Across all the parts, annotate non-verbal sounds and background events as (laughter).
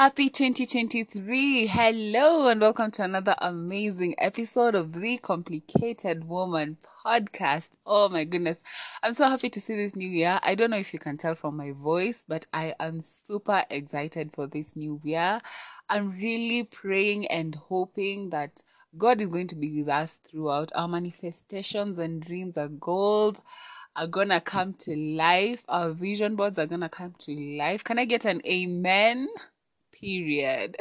Happy 2023. Hello and welcome to another amazing episode of the Complicated Woman podcast. Oh my goodness. I'm so happy to see this new year. I don't know if you can tell from my voice, but I am super excited for this new year. I'm really praying and hoping that God is going to be with us throughout. Our manifestations and dreams are gold are gonna come to life. Our vision boards are gonna come to life. Can I get an amen? Period.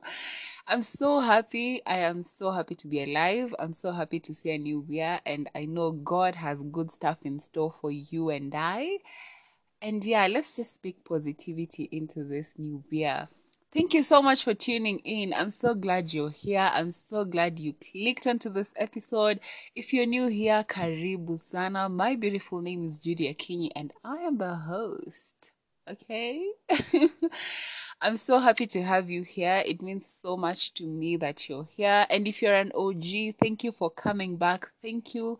(laughs) I'm so happy. I am so happy to be alive. I'm so happy to see a new year, and I know God has good stuff in store for you and I. And yeah, let's just speak positivity into this new year. Thank you so much for tuning in. I'm so glad you're here. I'm so glad you clicked onto this episode. If you're new here, Karibu Sana. My beautiful name is Judy Akinyi, and I am the host. Okay? (laughs) I'm so happy to have you here. It means so much to me that you're here. And if you're an OG, thank you for coming back. Thank you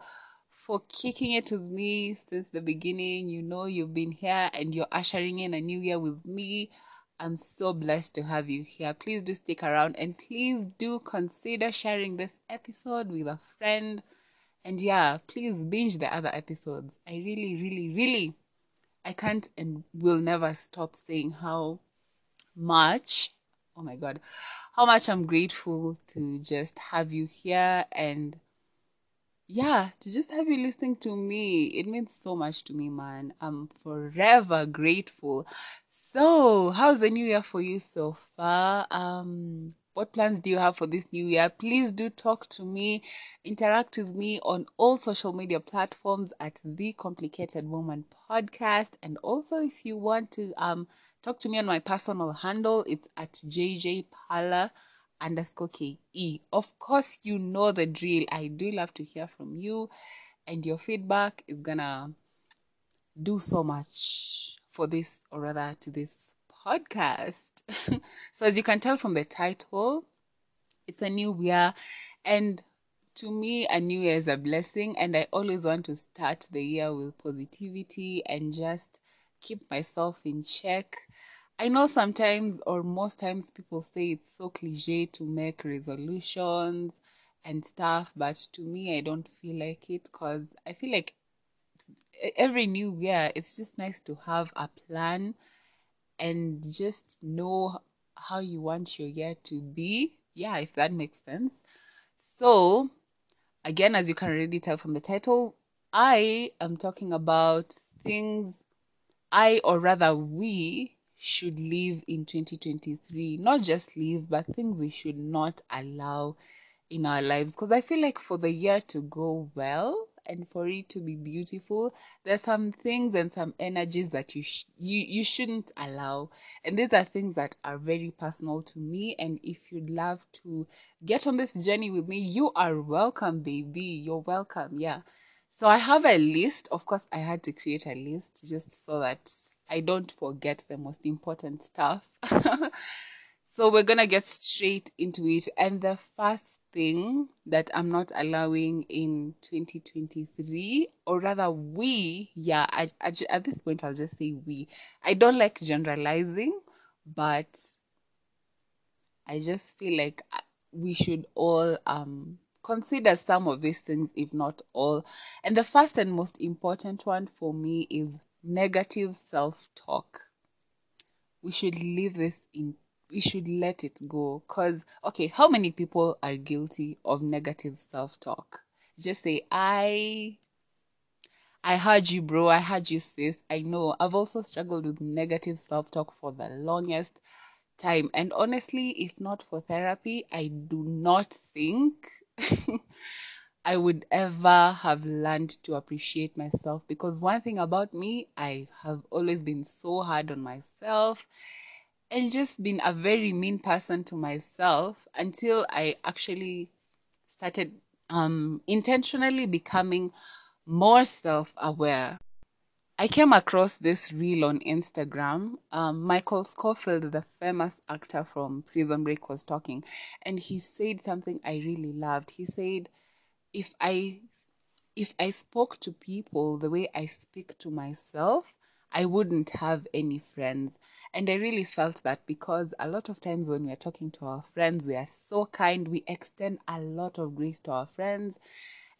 for kicking it with me since the beginning. You know, you've been here and you're ushering in a new year with me. I'm so blessed to have you here. Please do stick around and please do consider sharing this episode with a friend. And yeah, please binge the other episodes. I really, really, really, I can't and will never stop saying how much. Oh my god. How much i'm grateful to just have you here and yeah to just have you listening to me. It means so much to me man. I'm forever grateful. So how's the new year for you so far? Um what plans do you have for this new year? Please do talk to me interact with me on all social media platforms at the complicated woman podcast. And also if you want to um Talk to me on my personal handle. It's at jjayparlour underscore ke. Of course, you know the drill. I do love to hear from you, and your feedback is gonna do so much for this, or rather, to this podcast. (laughs) so, as you can tell from the title, it's a new year, and to me, a new year is a blessing, and I always want to start the year with positivity and just keep myself in check. I know sometimes or most times people say it's so cliche to make resolutions and stuff, but to me, I don't feel like it because I feel like every new year it's just nice to have a plan and just know how you want your year to be. Yeah, if that makes sense. So, again, as you can already tell from the title, I am talking about things I, or rather, we should live in 2023. Not just live, but things we should not allow in our lives. Because I feel like for the year to go well and for it to be beautiful, there's some things and some energies that you sh- you you shouldn't allow. And these are things that are very personal to me. And if you'd love to get on this journey with me, you are welcome, baby. You're welcome. Yeah. So I have a list. Of course, I had to create a list just so that I don't forget the most important stuff. (laughs) so we're going to get straight into it. And the first thing that I'm not allowing in 2023, or rather, we, yeah, I, I, at this point, I'll just say we. I don't like generalizing, but I just feel like we should all um consider some of these things, if not all. And the first and most important one for me is negative self talk. We should leave this in we should let it go because okay how many people are guilty of negative self-talk? Just say i i heard you bro. I heard you sis. I know. I've also struggled with negative self-talk for the longest time. And honestly, if not for therapy, I do not think (laughs) I would ever have learned to appreciate myself because one thing about me, I have always been so hard on myself and just been a very mean person to myself until I actually started um, intentionally becoming more self aware. I came across this reel on Instagram. Um, Michael Scofield, the famous actor from Prison Break, was talking, and he said something I really loved. He said, "If I, if I spoke to people the way I speak to myself, I wouldn't have any friends. And I really felt that because a lot of times when we're talking to our friends, we are so kind, we extend a lot of grace to our friends.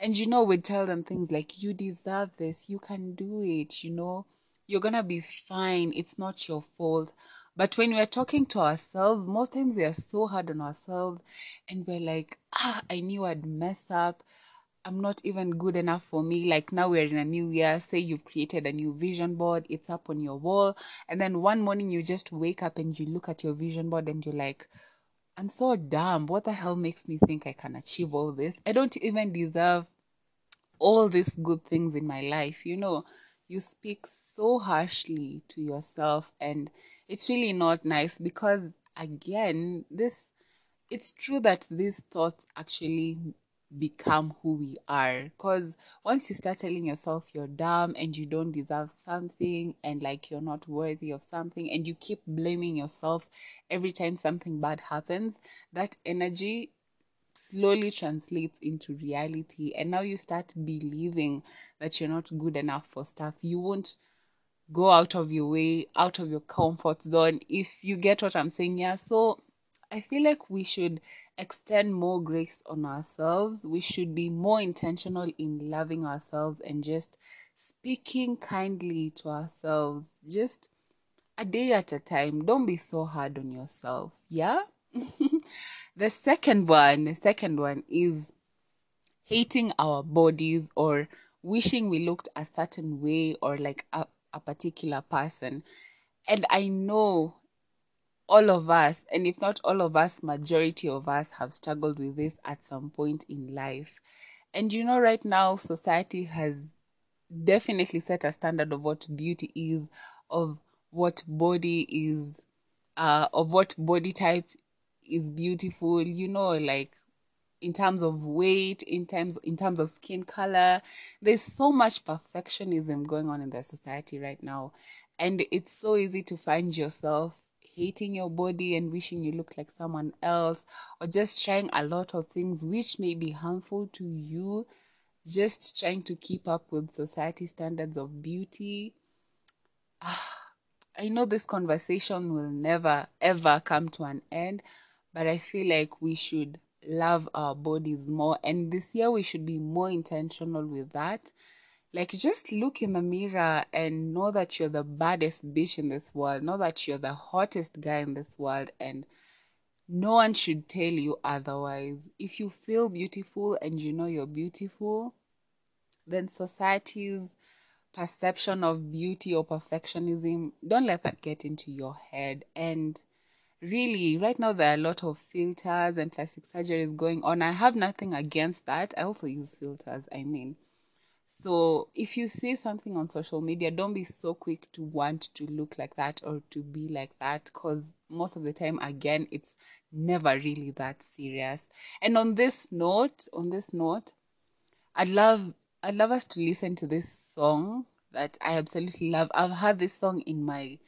And you know, we tell them things like, you deserve this, you can do it, you know, you're gonna be fine, it's not your fault. But when we're talking to ourselves, most times we are so hard on ourselves and we're like, ah, I knew I'd mess up. I'm not even good enough for me. Like now we're in a new year. Say you've created a new vision board, it's up on your wall. And then one morning you just wake up and you look at your vision board and you're like, I'm so dumb. What the hell makes me think I can achieve all this? I don't even deserve all these good things in my life. You know, you speak so harshly to yourself, and it's really not nice because, again, this it's true that these thoughts actually become who we are. Because once you start telling yourself you're dumb and you don't deserve something and like you're not worthy of something and you keep blaming yourself every time something bad happens that energy slowly translates into reality. And now you start believing that you're not good enough for stuff. You won't go out of your way out of your comfort zone if you get what i'm saying yeah? So I feel like we should extend more grace on ourselves. We should be more intentional in loving ourselves and just speaking kindly to ourselves. Just a day at a time. Don't be so hard on yourself. Yeah? (laughs) the second one, the second one is hating our bodies or wishing we looked a certain way or like a, a particular person. And I know all of us, and if not all of us, majority of us have struggled with this at some point in life. And you know, right now, society has definitely set a standard of what beauty is, of what body is, uh, of what body type is beautiful. You know, like in terms of weight, in terms in terms of skin color. There's so much perfectionism going on in the society right now, and it's so easy to find yourself hating your body and wishing you look like someone else, or just trying a lot of things which may be harmful to you, just trying to keep up with society standards of beauty. Ah, I know this conversation will never ever come to an end, but I feel like we should love our bodies more, and this year we should be more intentional with that like, just look in the mirror and know that you're the baddest bitch in this world. Know that you're the hottest guy in this world. And no one should tell you otherwise. If you feel beautiful and you know you're beautiful, then society's perception of beauty or perfectionism, don't let that get into your head. And really, right now, there are a lot of filters and plastic surgeries going on. I have nothing against that. I also use filters, I mean. So if you see something on social media, don't be so quick to want to look like that or to be like that because most of the time, again, it's never really that serious. And on this note, on this note, I'd love I'd love us to listen to this song that I absolutely love. I've had this song in my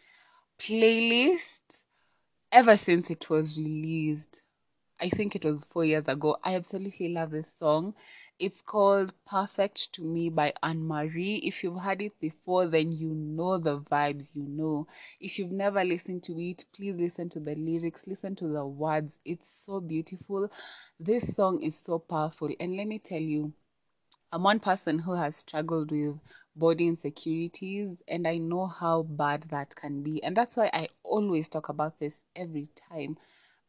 playlist ever since it was released. I think it was four years ago. I absolutely love this song. It's called Perfect to Me by Anne Marie. If you've heard it before, then you know the vibes, you know. If you've never listened to it, please listen to the lyrics, listen to the words. It's so beautiful. This song is so powerful. And let me tell you, I'm one person who has struggled with body insecurities, and I know how bad that can be. And that's why I always talk about this every time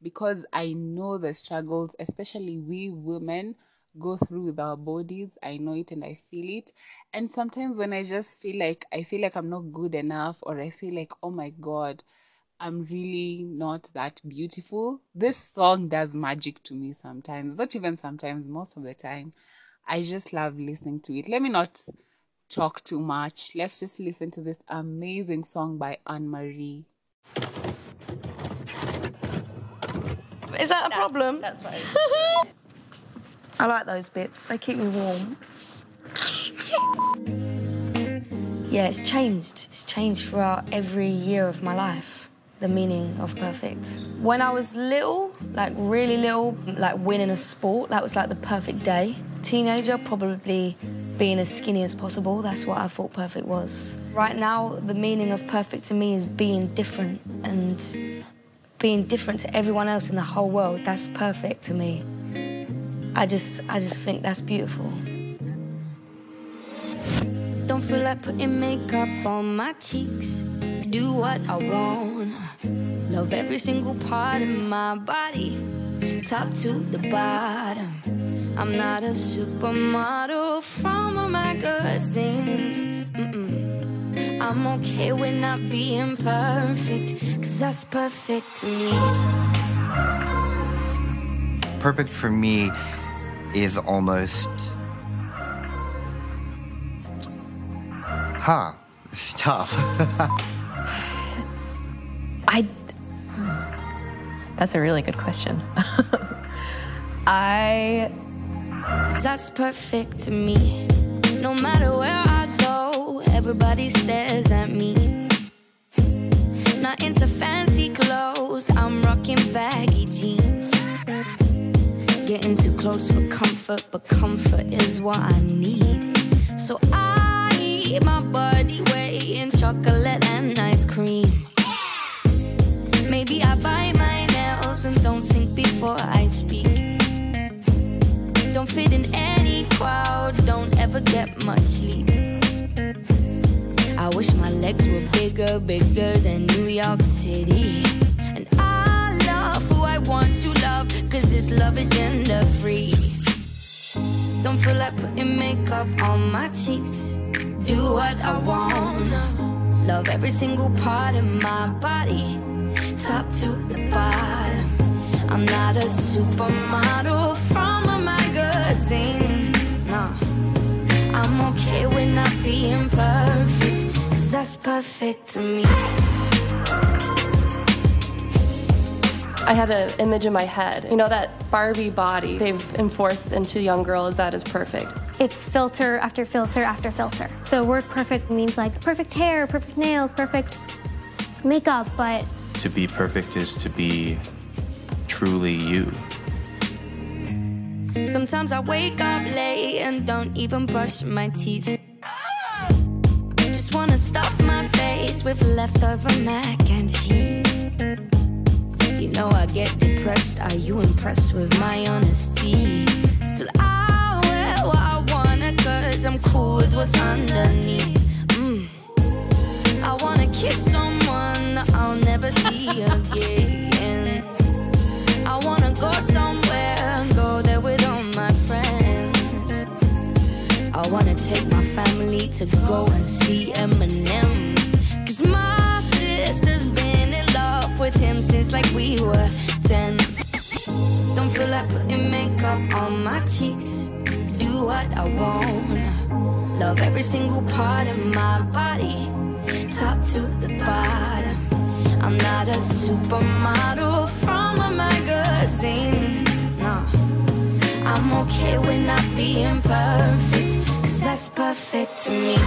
because I know the struggles, especially we women go through with our bodies. I know it and I feel it. And sometimes when I just feel like I feel like I'm not good enough or I feel like, oh my God, I'm really not that beautiful. This song does magic to me sometimes. Not even sometimes, most of the time. I just love listening to it. Let me not talk too much. Let's just listen to this amazing song by Anne Marie. Is that a that's, problem? That's fine. (laughs) I like those bits. They keep me warm. (laughs) yeah, it's changed. It's changed throughout every year of my life. The meaning of perfect. When I was little, like really little, like winning a sport, that was like the perfect day. Teenager, probably being as skinny as possible. That's what I thought perfect was. Right now, the meaning of perfect to me is being different and being different to everyone else in the whole world. That's perfect to me. I just, I just think that's beautiful. Don't feel like putting makeup on my cheeks. Do what I want. Love every single part of my body, top to the bottom. I'm not a supermodel from a magazine. Mm-mm. I'm okay with not being perfect, cause that's perfect to me. Perfect for me is almost. Huh. It's tough. (laughs) I. Hmm, that's a really good question. (laughs) I. That's perfect to me. No matter where I go, everybody stares at me. Not into fancy clothes, I'm rocking baggy jeans. Getting too close for comfort, but comfort is what I need. So I eat my body weight in chocolate and ice cream. Maybe I bite my nails and don't think before I speak. Don't fit in any crowd, don't ever get much sleep. I wish my legs were bigger, bigger than New York City. And I love who I want to love, cause this love is gender free. Don't feel like putting makeup on my cheeks. Do what I wanna. Love every single part of my body, top to the bottom. I'm not a supermodel from a magazine. Nah, I'm okay with not being perfect, cause that's perfect to me. I had an image in my head. You know, that Barbie body they've enforced into young girls that is perfect. It's filter after filter after filter. The word perfect means like perfect hair, perfect nails, perfect makeup, but To be perfect is to be truly you. Sometimes I wake up late and don't even brush my teeth. Stuff my face with leftover mac and cheese. You know I get depressed. Are you impressed with my honesty? Still, to go and see Eminem. Cause my sister's been in love with him since like we were 10. Don't feel like putting makeup on my cheeks. Do what I wanna. Love every single part of my body, top to the bottom. I'm not a supermodel from a magazine. Nah, I'm okay with not being perfect, cause that's perfect to me.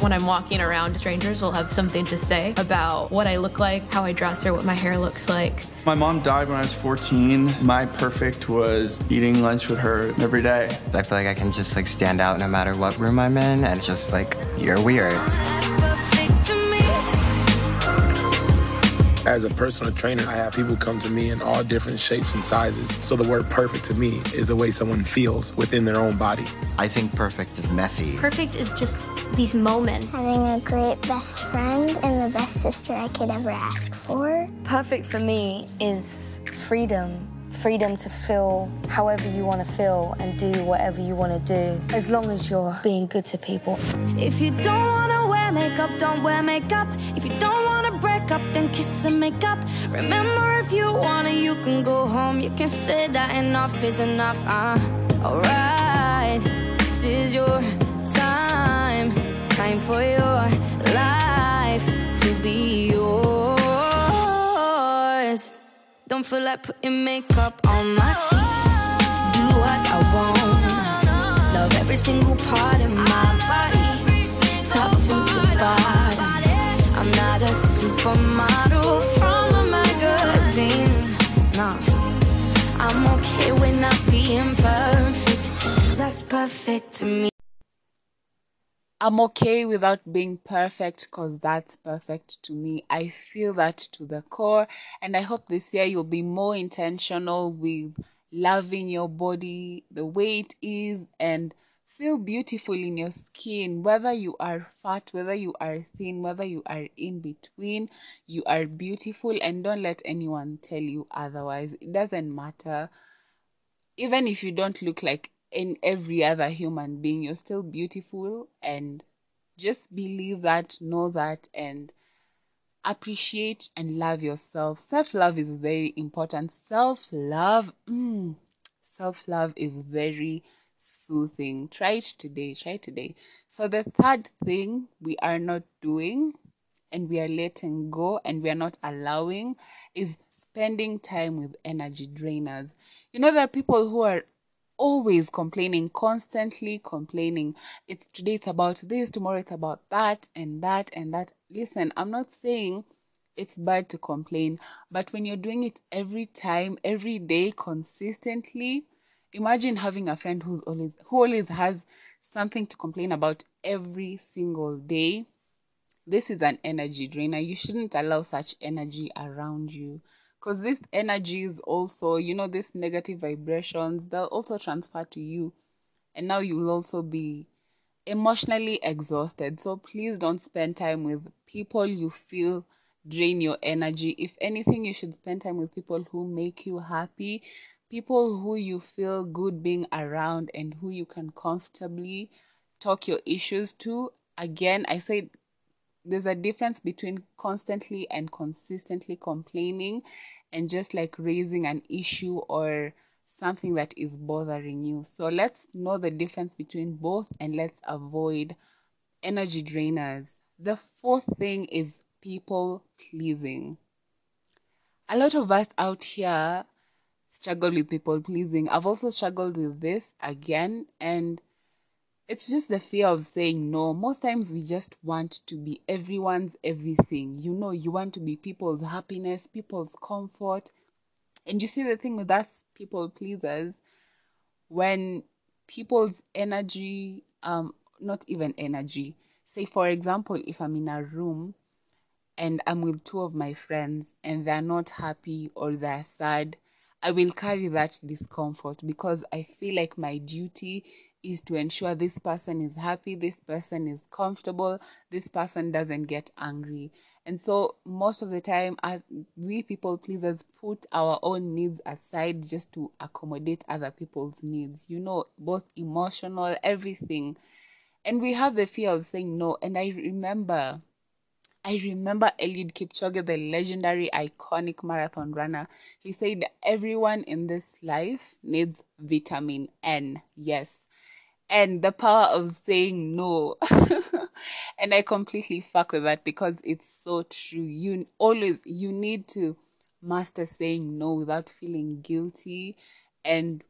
When I'm walking around, strangers will have something to say about what I look like, how I dress, or what my hair looks like. My mom died when I was 14. My perfect was eating lunch with her every day. I feel like I can just like stand out no matter what room I'm in, and it's just like, you're weird. As a personal trainer, I have people come to me in all different shapes and sizes. So the word perfect to me is the way someone feels within their own body. I think perfect is messy. perfect is just these moments. Having a great best friend and the best sister I could ever ask for. Perfect for me is freedom. Freedom to feel however you want to feel and do whatever you want to do, as long as you're being good to people. If you don't want to wear makeup, don't wear makeup. If you don't want to break up, then kiss and make up. Remember, if you want to, you can go home. You can say that enough is enough. Uh, alright, this is your time. Time for your life to be yours. Don't feel like putting makeup on my cheeks. Do what I want. Love every single part of my body. Top to the bottom. A supermodel from a magazine. I'm okay with not being perfect. Cause that's perfect to me. I'm okay without being perfect because that's perfect to me. I feel that to the core, and I hope this year you'll be more intentional with loving your body the way it is and feel beautiful in your skin. Whether you are fat, whether you are thin, whether you are in between, you are beautiful, and don't let anyone tell you otherwise. It doesn't matter. Even if you don't look like in every other human being, you're still beautiful and just believe that, know that, and appreciate and love yourself. Self love is very important. Self love, mm, self love is very soothing. Try it today. Try it today. So, the third thing we are not doing and we are letting go and we are not allowing is spending time with energy drainers. You know, there are people who are always complaining, constantly complaining. It's today it's about this, tomorrow it's about that and that and that. Listen, I'm not saying it's bad to complain, but when you're doing it every time, every day, consistently, imagine having a friend who's always who always has something to complain about every single day. This is an energy drainer. You shouldn't allow such energy around you. Because this energy is also you know these negative vibrations they'll also transfer to you. And now you will also be emotionally exhausted. So please don't spend time with people you feel drain your energy. If anything you should spend time with people who make you happy people who you feel good being around and who you can comfortably talk your issues to again i said there's a difference between constantly and consistently complaining and just like raising an issue or something that is bothering you. So let's know the difference between both and let's avoid energy drainers. The fourth thing is people pleasing. A lot of us out here struggle with people pleasing. I've also struggled with this again and it's just the fear of saying no. Most times we just want to be everyone's everything. You know, you want to be people's happiness, people's comfort. And you see the thing with us people pleasers, when people's energy, um, not even energy, say for example, if I'm in a room and I'm with two of my friends and they're not happy or they're sad, I will carry that discomfort because I feel like my duty is to ensure this person is happy, this person is comfortable, this person doesn't get angry. And so, most of the time, as we people pleasers put our own needs aside just to accommodate other people's needs, you know, both emotional, everything. And we have the fear of saying no. And I remember I remember Eliud Kipchoge, the legendary, iconic marathon runner. He said, Everyone in this life needs vitamin N. Yes. And the power of saying no. (laughs) and I completely fuck with that because it's so true. You always, you need to master saying no without feeling guilty and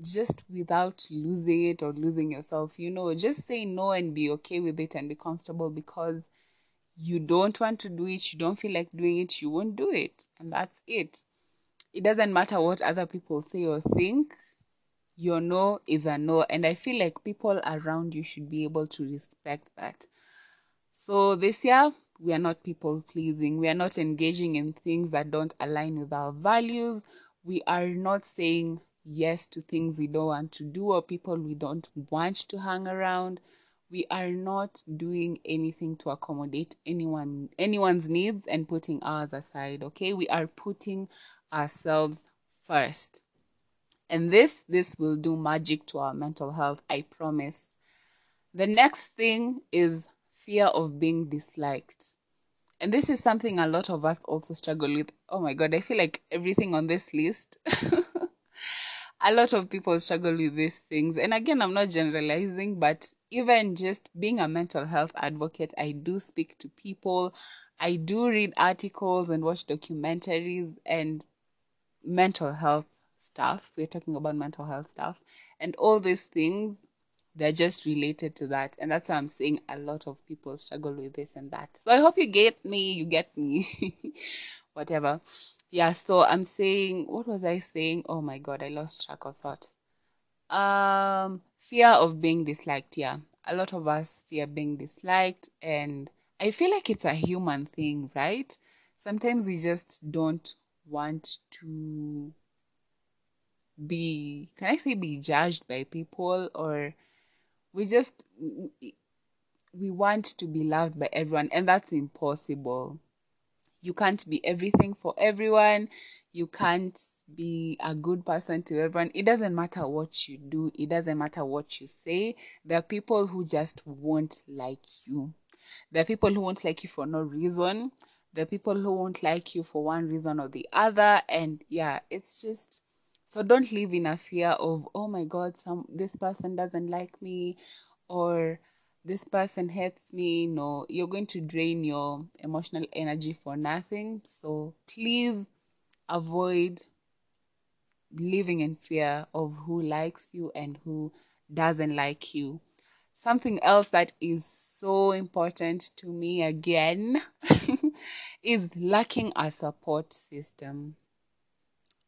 just without losing it or losing yourself. You know, just say no and be okay with it and be comfortable because you don't want to do it, you don't feel like doing it, you won't do it. And that's it. It doesn't matter what other people say or think, your no is a no. And I feel like people around you should be able to respect that. So this year, we are not people pleasing. We are not engaging in things that don't align with our values. We are not saying yes to things we don't want to do or people we don't want to hang around we are not doing anything to accommodate anyone anyone's needs and putting ours aside okay? We are putting ourselves first. And this this will do magic to our mental health i promise. The next thing is fear of being disliked. And this is something a lot of us also struggle with. Oh my god i feel like everything on this list (laughs) a lot of people struggle with these things. And again, I'm not generalizing, but even just being a mental health advocate, I do speak to people, I do read articles and watch documentaries and mental health stuff. We're talking about mental health stuff, and all these things they're just related to that. And that's why I'm saying a lot of people struggle with this and that. So I hope you get me, you get me. (laughs) Whatever. Yeah, so I'm saying, what was I saying? Oh my god, I lost track of thought. Um, fear of being disliked. Yeah, a lot of us fear being disliked, and I feel like it's a human thing, right? Sometimes we just don't want to be, can I say, be judged by people, or we just we want to be loved by everyone, and that's impossible. You can't be everything for everyone. You can't be a good person to everyone. It doesn't matter what you do, it doesn't matter what you say. There are people who just won't like you. There are people who won't like you for no reason. There are people who won't like you for one reason or the other. And yeah, it's just so don't live in a fear of, oh my God, some this person doesn't like me or this person hates me. No, you're going to drain your emotional energy for nothing. So please avoid living in fear of who likes you and who doesn't like you. Something else that is so important to me again (laughs) is lacking a support system.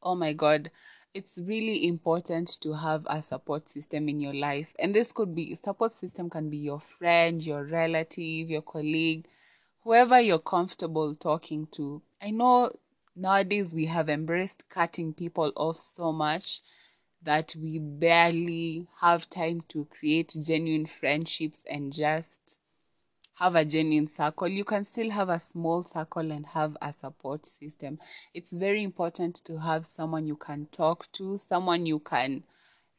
Oh my God, it's really important to have a support system in your life. And this could be support system can be your friend, your relative, your colleague, whoever you're comfortable talking to. I know nowadays we have embraced cutting people off so much that we barely have time to create genuine friendships and just have a genuine circle. You can still have a small circle and have a support system. It's very important to have someone you can talk to, someone you can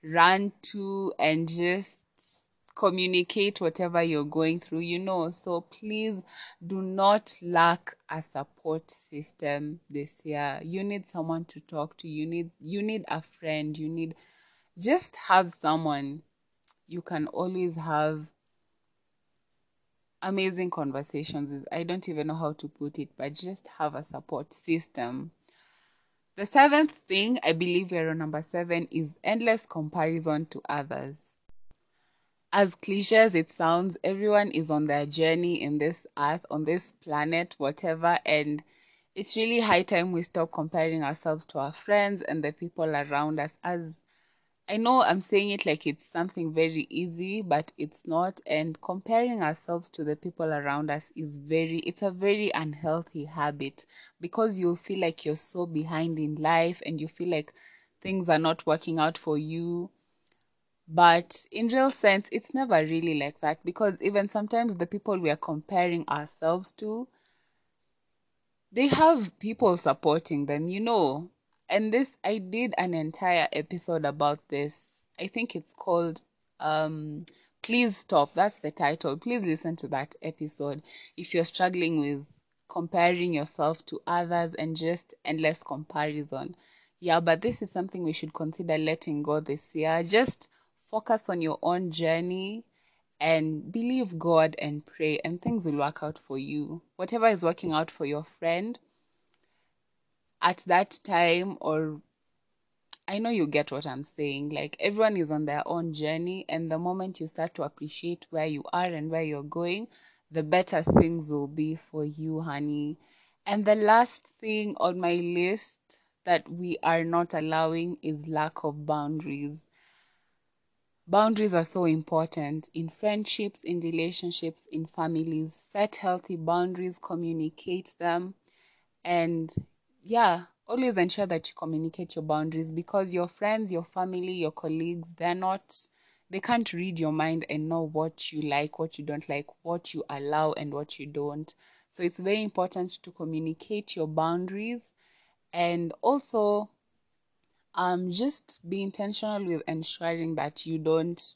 run to, and just communicate whatever you're going through, you know. So please do not lack a support system this year. You need someone to talk to. You need you need a friend. You need just have someone you can always have amazing conversations. I don't even know how to put it, but just have a support system. The seventh thing, I believe we're on number seven, is endless comparison to others. As cliche as it sounds, everyone is on their journey in this earth, on this planet, whatever, and it's really high time we stop comparing ourselves to our friends and the people around us as I know I'm saying it like it's something very easy, but it's not. And comparing ourselves to the people around us is very, it's a very unhealthy habit because you feel like you're so behind in life and you feel like things are not working out for you. But in real sense, it's never really like that because even sometimes the people we are comparing ourselves to, they have people supporting them, you know and this I did an entire episode about this. I think it's called um Please Stop. That's the title. Please listen to that episode if you're struggling with comparing yourself to others and just endless comparison. Yeah, but this is something we should consider letting go this year. Just focus on your own journey and believe God and pray, and things will work out for you. Whatever is working out for your friend, at that time or I know you get what I'm saying. Like everyone is on their own journey, and the moment you start to appreciate where you are and where you're going, the better things will be for you, honey. And the last thing on my list that we are not allowing is lack of boundaries. Boundaries are so important in friendships, in relationships, in families. Set healthy boundaries, communicate them, and yeah, always ensure that you communicate your boundaries because your friends, your family, your colleagues, they're not, they can't read your mind and know what you like, what you don't like, what you allow, and what you don't. So it's very important to communicate your boundaries and also um, just be intentional with ensuring that you don't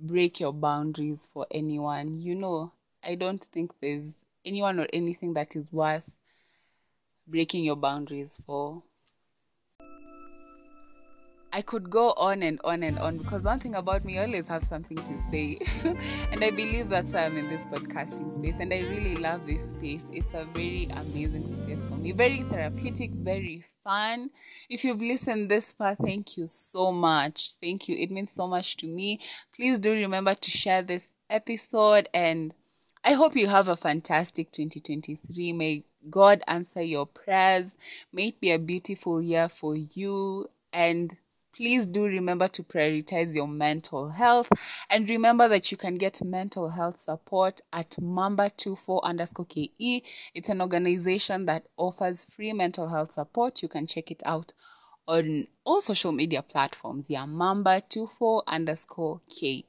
break your boundaries for anyone. You know, I don't think there's anyone or anything that is worth breaking your boundaries for. I could go on and on and on because one thing about me, I always have something to say. (laughs) and I believe that's why I'm in this podcasting space. And I really love this space. It's a very amazing space for me. Very therapeutic, very fun. If you've listened this far, thank you so much. Thank you. It means so much to me. Please do remember to share this episode and I hope you have a fantastic 2023. May God answer your prayers. May it be a beautiful year for you. And please do remember to prioritize your mental health. And remember that you can get mental health support at mamba24 underscore ke it's an organization that offers free mental health support. You can check it out on all social media platforms. Yeah mamba24 underscore ke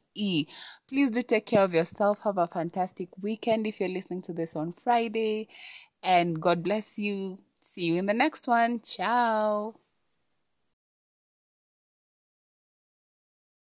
please do take care of yourself. Have a fantastic weekend if you're listening to this on friday and god bless you. See you in the next one. Ciao